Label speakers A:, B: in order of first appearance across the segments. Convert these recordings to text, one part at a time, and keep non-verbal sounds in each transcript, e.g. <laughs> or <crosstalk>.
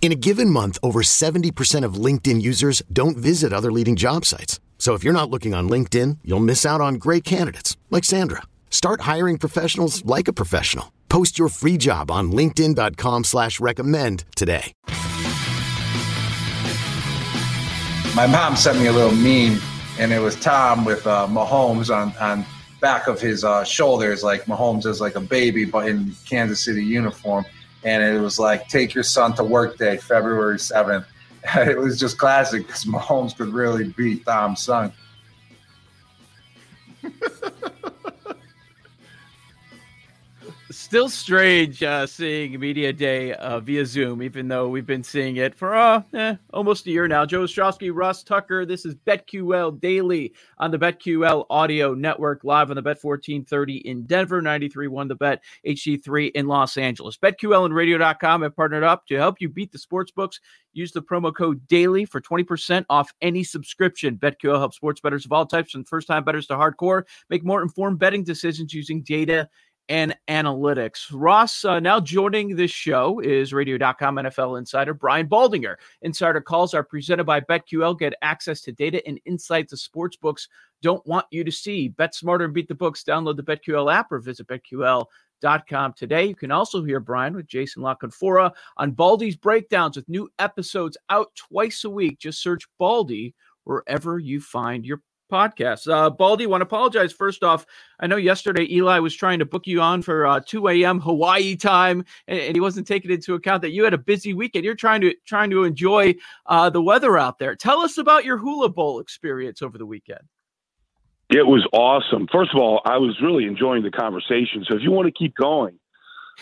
A: In a given month, over 70% of LinkedIn users don't visit other leading job sites. So if you're not looking on LinkedIn, you'll miss out on great candidates like Sandra. Start hiring professionals like a professional. Post your free job on LinkedIn.com slash recommend today.
B: My mom sent me a little meme and it was Tom with uh, Mahomes on, on back of his uh, shoulders, like Mahomes is like a baby, but in Kansas City uniform. And it was like, take your son to work day, February 7th. <laughs> it was just classic because Mahomes could really beat Tom's son. <laughs>
C: Still strange uh, seeing Media Day uh, via Zoom, even though we've been seeing it for uh, eh, almost a year now. Joe Ostrowski, Russ Tucker. This is BetQL Daily on the BetQL Audio Network, live on the Bet 1430 in Denver, ninety three 93.1 the Bet, HD3 in Los Angeles. BetQL and Radio.com have partnered up to help you beat the sports books. Use the promo code DAILY for 20% off any subscription. BetQL helps sports bettors of all types, from first time bettors to hardcore, make more informed betting decisions using data and analytics. Ross, uh, now joining this show is radio.com NFL insider Brian Baldinger. Insider calls are presented by BetQL. Get access to data and insights the sports books don't want you to see. Bet smarter and beat the books. Download the BetQL app or visit BetQL.com today. You can also hear Brian with Jason La Canfora on Baldy's breakdowns with new episodes out twice a week. Just search Baldy wherever you find your podcast. Uh, Baldy, want to apologize first off. I know yesterday Eli was trying to book you on for uh, 2 a.m. Hawaii time, and, and, he wasn't taking into account that you had a busy weekend. You're trying to trying to enjoy uh, the weather out there. Tell us about your hula bowl experience over the weekend.
D: It was awesome. First of all, I was really enjoying the conversation. So if you want to keep going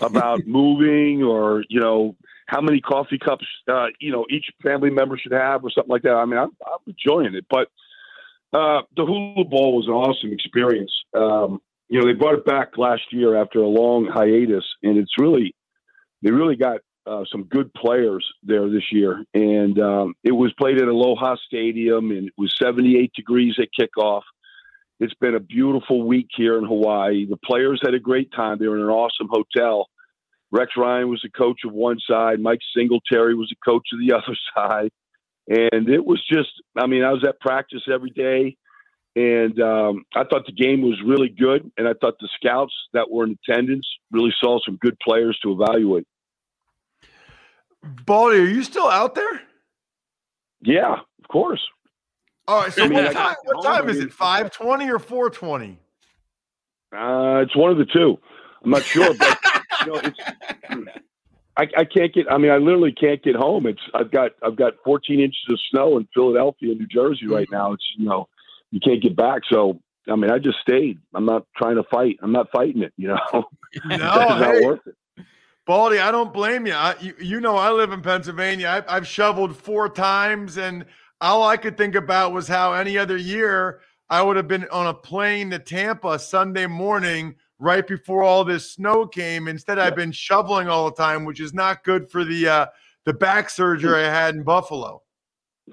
D: about <laughs> moving or you know how many coffee cups uh, you know each family member should have or something like that, I mean I'm, I'm enjoying it, but uh, the Hula Bowl was an awesome experience. Um, you know, they brought it back last year after a long hiatus, and it's really, they really got uh, some good players there this year. And um, it was played at Aloha Stadium, and it was 78 degrees at kickoff. It's been a beautiful week here in Hawaii. The players had a great time. They were in an awesome hotel. Rex Ryan was the coach of one side. Mike Singletary was the coach of the <laughs> other side and it was just i mean i was at practice every day and um, i thought the game was really good and i thought the scouts that were in attendance really saw some good players to evaluate.
E: Baldy are you still out there?
D: Yeah of course.
E: All right so I mean, what time, what time is it 520 or 420
D: uh, it's one of the two. I'm not sure but <laughs> you know it's I, I, can't get. I mean, I literally can't get home. It's I've got I've got 14 inches of snow in Philadelphia, New Jersey right mm-hmm. now. It's you know you can't get back. So I mean, I just stayed. I'm not trying to fight. I'm not fighting it. You know, <laughs> <laughs>
E: no, hey, worth it. Baldy, I don't blame you. I, you. You know, I live in Pennsylvania. I've, I've shoveled four times, and all I could think about was how any other year I would have been on a plane to Tampa Sunday morning right before all this snow came. Instead, I've been shoveling all the time, which is not good for the uh, the back surgery I had in Buffalo.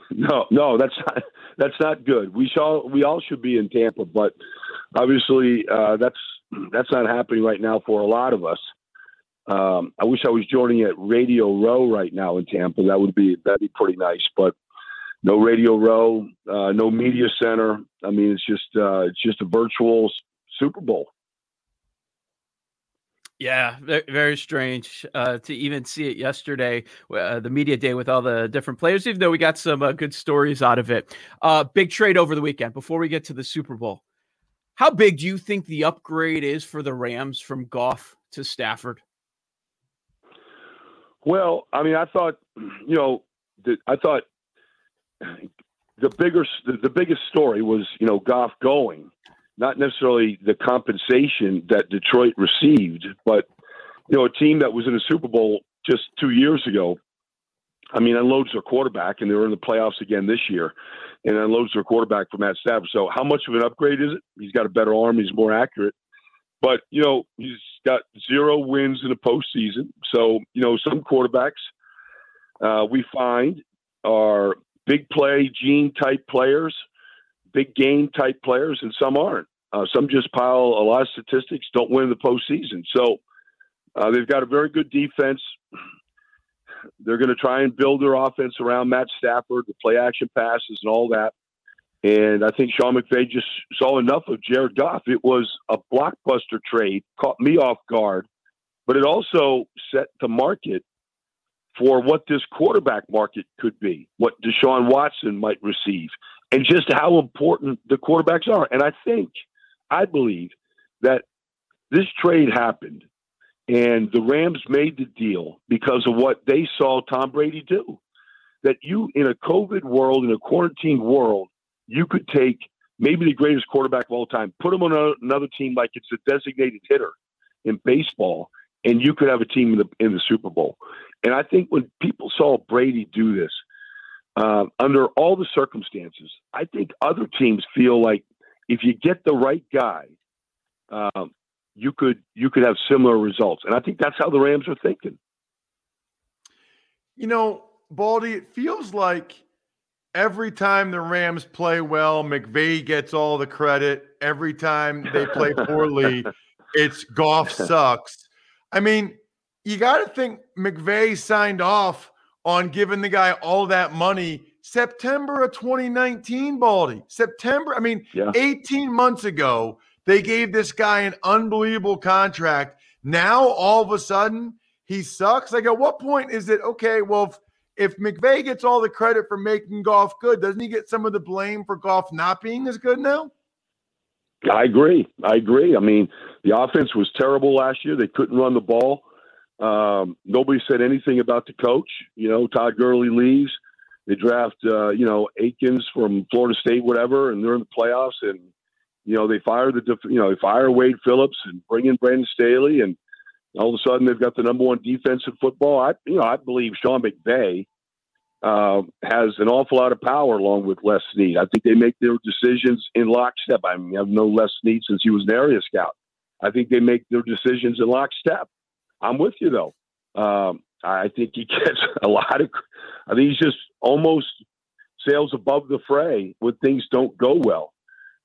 D: No, no, that's not that's not good. We shall we all should be in Tampa, but obviously uh, that's that's not happening right now for a lot of us. Um, I wish I was joining at Radio Row right now in Tampa. That would be that'd be pretty nice, but no Radio Row, uh, no Media Center. I mean, it's just uh, it's just a virtual Super Bowl.
C: Yeah, very strange uh, to even see it yesterday, uh, the media day with all the different players, even though we got some uh, good stories out of it. Uh, big trade over the weekend before we get to the Super Bowl. How big do you think the upgrade is for the Rams from Goff to Stafford?
D: Well, I mean, I thought, you know, I thought the bigger, the biggest story was, you know, Goff going, not necessarily the compensation that Detroit received, but you know, a team that was in a Super Bowl just two years ago. I mean, unloads their quarterback, and they were in the playoffs again this year, and unloads their quarterback for Matt Stafford. So, how much of an upgrade is it? He's got a better arm. He's more accurate. But you know, he's got zero wins in the postseason. So you know, some quarterbacks uh, we find are big play gene type players, big game type players, and some aren't. Uh, some just pile a lot of statistics, don't win the postseason. So uh, they've got a very good defense. They're going to try and build their offense around Matt Stafford, the play action passes, and all that. And I think Sean McVay just saw enough of Jared Goff. It was a blockbuster trade, caught me off guard, but it also set the market for what this quarterback market could be, what Deshaun Watson might receive, and just how important the quarterbacks are. And I think, I believe that this trade happened and the Rams made the deal because of what they saw Tom Brady do. That you, in a COVID world, in a quarantine world, you could take maybe the greatest quarterback of all time, put him on another team like it's a designated hitter in baseball, and you could have a team in the in the Super Bowl. And I think when people saw Brady do this, uh, under all the circumstances, I think other teams feel like if you get the right guy, um, you could you could have similar results. And I think that's how the Rams are thinking.
E: You know, Baldy, it feels like every time the Rams play well, McVay gets all the credit. Every time they play <laughs> poorly, it's Goff sucks. I mean, you got to think McVay signed off on giving the guy all that money September of 2019, Baldy. September, I mean, yeah. 18 months ago, they gave this guy an unbelievable contract. Now, all of a sudden, he sucks. Like, at what point is it okay? Well, if, if McVay gets all the credit for making Goff good, doesn't he get some of the blame for Goff not being as good now?
D: I agree. I agree. I mean, the offense was terrible last year. They couldn't run the ball. Um, nobody said anything about the coach. You know, Todd Gurley leaves. They draft, uh, you know, Akers from Florida State, whatever, and they're in the playoffs. And you know, they fire the, you know, they fire Wade Phillips and bring in Brandon Staley, and all of a sudden they've got the number one defense in football. I, you know, I believe Sean McVay uh, has an awful lot of power along with Les Snead. I think they make their decisions in lockstep. I mean, I've known Les Snead since he was an area scout. I think they make their decisions in lockstep. I'm with you though. Um, I think he <laughs> gets a lot of. I think he's just almost sails above the fray when things don't go well.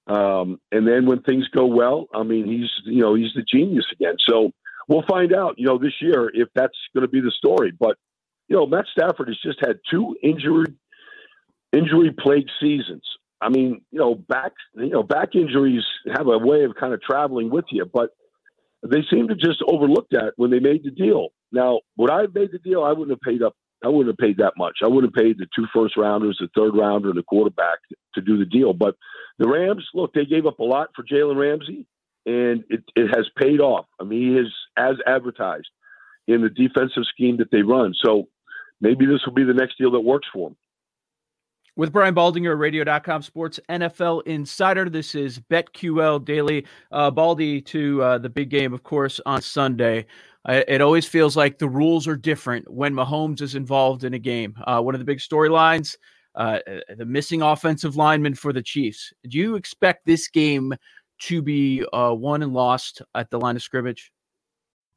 D: Um, and then when things go well, I mean, he's you know he's the genius again. So we'll find out, you know, this year if that's going to be the story. But you know, Matt Stafford has just had two injury injury plagued seasons. I mean, you know, back you know back injuries have a way of kind of traveling with you, but they seem to just overlook that when they made the deal. Now, would I have made the deal? I wouldn't have paid up. I wouldn't have paid that much. I wouldn't have paid the two first rounders, the third rounder, and the quarterback to do the deal. But the Rams, look, they gave up a lot for Jalen Ramsey, and it, it has paid off. I mean, he is as advertised in the defensive scheme that they run. So maybe this will be the next deal that works for him.
C: With Brian Baldinger, radio.com sports NFL insider. This is BetQL Daily. Uh, Baldy to uh, the big game, of course, on Sunday. Uh, it always feels like the rules are different when Mahomes is involved in a game. Uh, one of the big storylines uh, the missing offensive lineman for the Chiefs. Do you expect this game to be uh, won and lost at the line of scrimmage?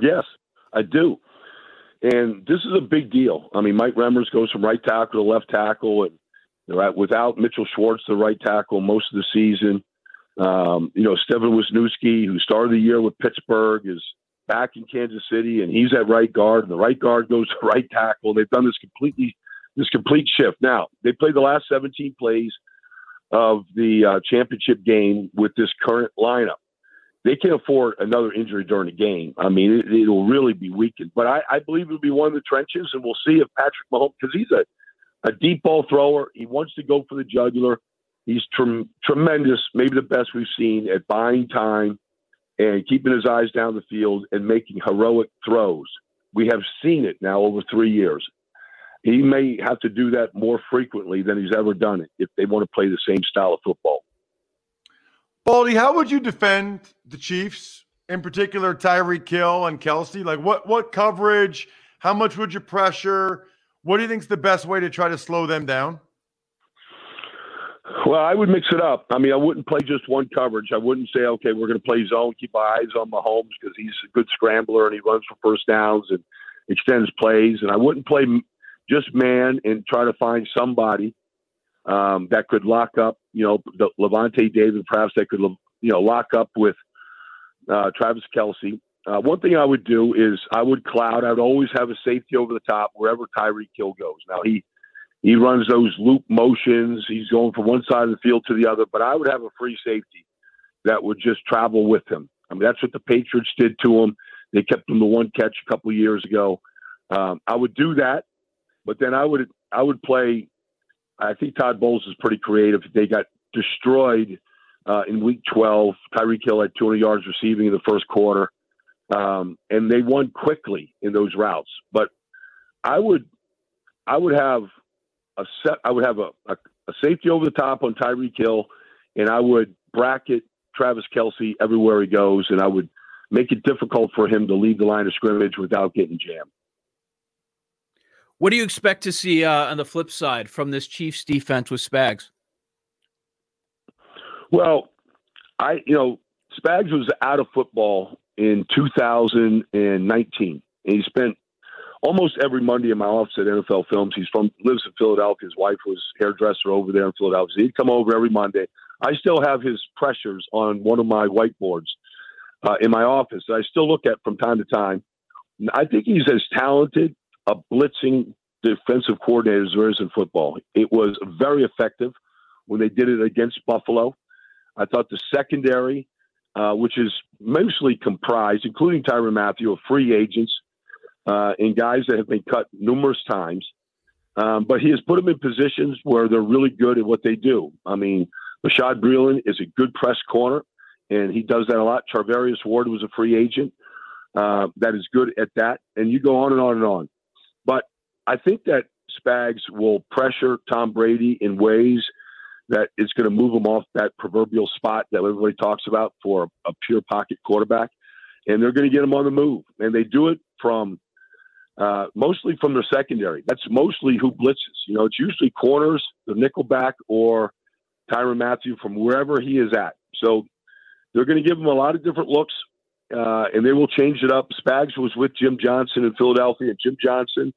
D: Yes, I do. And this is a big deal. I mean, Mike Remmers goes from right tackle to left tackle, and right without Mitchell Schwartz, the right tackle, most of the season. Um, you know, Stefen Wisniewski, who started the year with Pittsburgh, is back in Kansas City, and he's at right guard, and the right guard goes to <laughs> right tackle. They've done this completely, this complete shift. Now they played the last 17 plays of the uh, championship game with this current lineup. They can't afford another injury during the game. I mean, it, will really be weakened. But I, I believe it'll be one of the trenches, and we'll see if Patrick Mahomes, because he's a, a deep ball thrower, he wants to go for the jugular. He's tre- tremendous, maybe the best we've seen at buying time and keeping his eyes down the field and making heroic throws. We have seen it now over three years. He may have to do that more frequently than he's ever done it if they want to play the same style of football.
E: Baldy, how would you defend the Chiefs, in particular Tyreek Hill and Kelce? Like what what coverage? How much would you pressure? What do you think is the best way to try to slow them down?
D: Well, I would mix it up. I mean, I wouldn't play just one coverage. I wouldn't say, okay, we're going to play zone, keep our eyes on Mahomes because he's a good scrambler and he runs for first downs and extends plays. And I wouldn't play just man and try to find somebody um, that could lock up, you know, the Lavonte David, perhaps that could, you know, lock up with uh, Travis Kelce. Uh, one thing I would do is I would cloud. I would always have a safety over the top wherever Tyreek Hill goes. Now he he runs those loop motions. He's going from one side of the field to the other. But I would have a free safety that would just travel with him. I mean, that's what the Patriots did to him. They kept him to one catch a couple of years ago. Um, I would do that, but then I would I would play. I think Todd Bowles is pretty creative. They got destroyed uh, in Week 12. Tyreek Hill had 200 yards receiving in the first quarter, um, and they won quickly in those routes. But I would I would have a set. I would have a, a, a safety over the top on Tyreek Hill, and I would bracket Travis Kelce everywhere he goes, and I would make it difficult for him to lead the line of scrimmage without getting jammed.
C: What do you expect to see uh, on the flip side from this Chiefs defense with Spags?
D: Well, I you know Spags was out of football in 2019, and he spent almost every Monday in my office at NFL Films. He's from lives in Philadelphia. His wife was hairdresser over there in Philadelphia. So he'd come over every Monday. I still have his pressures on one of my whiteboards uh, in my office. I still look at from time to time. I think he's as talented a blitzing defensive coordinator as there is in football. It was very effective when they did it against Buffalo. I thought the secondary, uh, which is mostly comprised, including Tyrann Mathieu, of free agents uh, and guys that have been cut numerous times. Um, but he has put them in positions where they're really good at what they do. I mean, Bashaud Breeland is a good press corner, and he does that a lot. Charvarius Ward was a free agent uh, that is good at that, and you go on and on and on. But I think that Spags will pressure Tom Brady in ways that is going to move him off that proverbial spot that everybody talks about for a, a pure pocket quarterback, and they're going to get him on the move, and they do it from uh, mostly from their secondary. That's mostly who blitzes. You know, it's usually corners, the nickelback, or Tyrann Mathieu from wherever he is at. So they're going to give him a lot of different looks, uh, and they will change it up. Spags was with Jim Johnson in Philadelphia, and Jim Johnson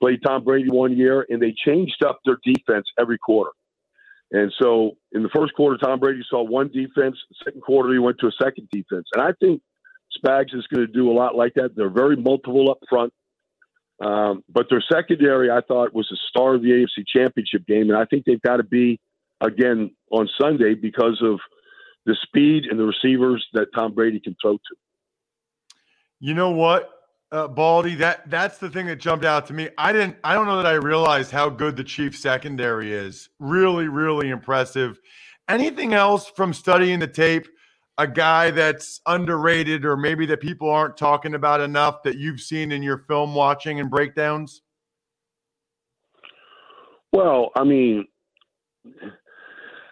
D: played Tom Brady one year, and they changed up their defense every quarter. And so in the first quarter, Tom Brady saw one defense. Second quarter, he went to a second defense. And I think Spags is going to do a lot like that. They're very multiple up front. Um, but their secondary, I thought, was the star of the AFC Championship game, and I think they've got to be again on Sunday because of the speed and the receivers that Tom Brady can throw to.
E: You know what? uh, Baldy, that that's the thing that jumped out to me. I didn't. I don't know that I realized how good the Chief secondary is. Really, really impressive. Anything else from studying the tape? A guy that's underrated, or maybe that people aren't talking about enough that you've seen in your film watching and breakdowns.
D: Well, I mean,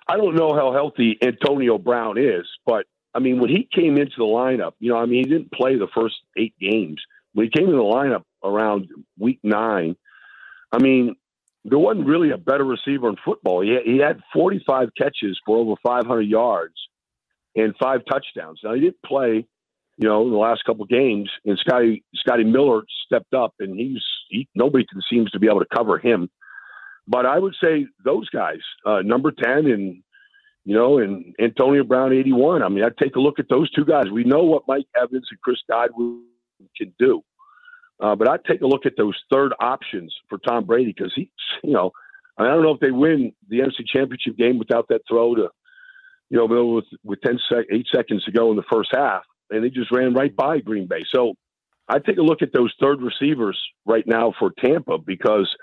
D: I don't know how healthy Antonio Brown is, but I mean, when he came into the lineup, you know, I mean, he didn't play the first eight games. When he came into the lineup around week nine, I mean, there wasn't really a better receiver in football. He, he had 45 catches for over 500 yards and five touchdowns. Now, he didn't play, you know, in the last couple games, and Scotty Scotty Miller stepped up, and he's he, nobody seems to be able to cover him. But I would say those guys, uh, number 10 and you know, and Antonio Brown 81. I mean, I'd take a look at those two guys. We know what Mike Evans and Chris Godwin can do. Uh, but I'd take a look at those third options for Tom Brady because he's, you know, I, mean, I don't know if they win the NFC Championship game without that throw to, you know, with with 10 sec- eight seconds to go in the first half, and they just ran right by Green Bay. So I'd take a look at those third receivers right now for Tampa because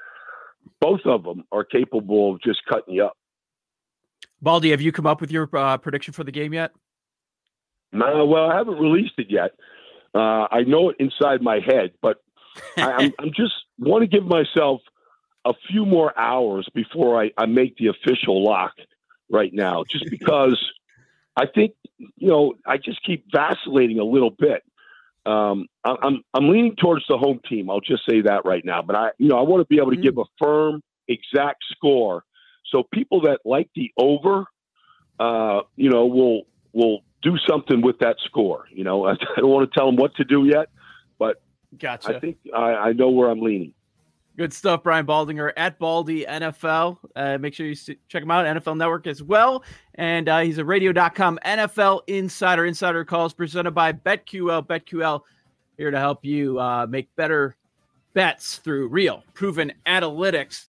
D: both of them are capable of just cutting you up.
C: Baldy, have you come up with your uh, prediction for the game yet?
D: No, well, I haven't released it yet. Uh, I know it inside my head, but I, I'm, <laughs> I'm just want to give myself a few more hours before I, I make the official lock right now, just <laughs> because I think you know I just keep vacillating a little bit. Um, I, I'm I'm leaning towards the home team. I'll just say that right now, but I you know I want to be able to mm-hmm. give a firm, exact score so people that like the over, uh, you know, will will do something with that score. You know, I, <laughs> I don't want to tell them what to do yet, but
C: gotcha.
D: I think I, I know where I'm leaning.
C: Good stuff, Brian Baldinger at Baldy NFL. Uh, make sure you check him out, NFL Network as well. And uh, he's a radio.com NFL insider. Insider calls presented by BetQL. BetQL here to help you uh, make better bets through real proven analytics.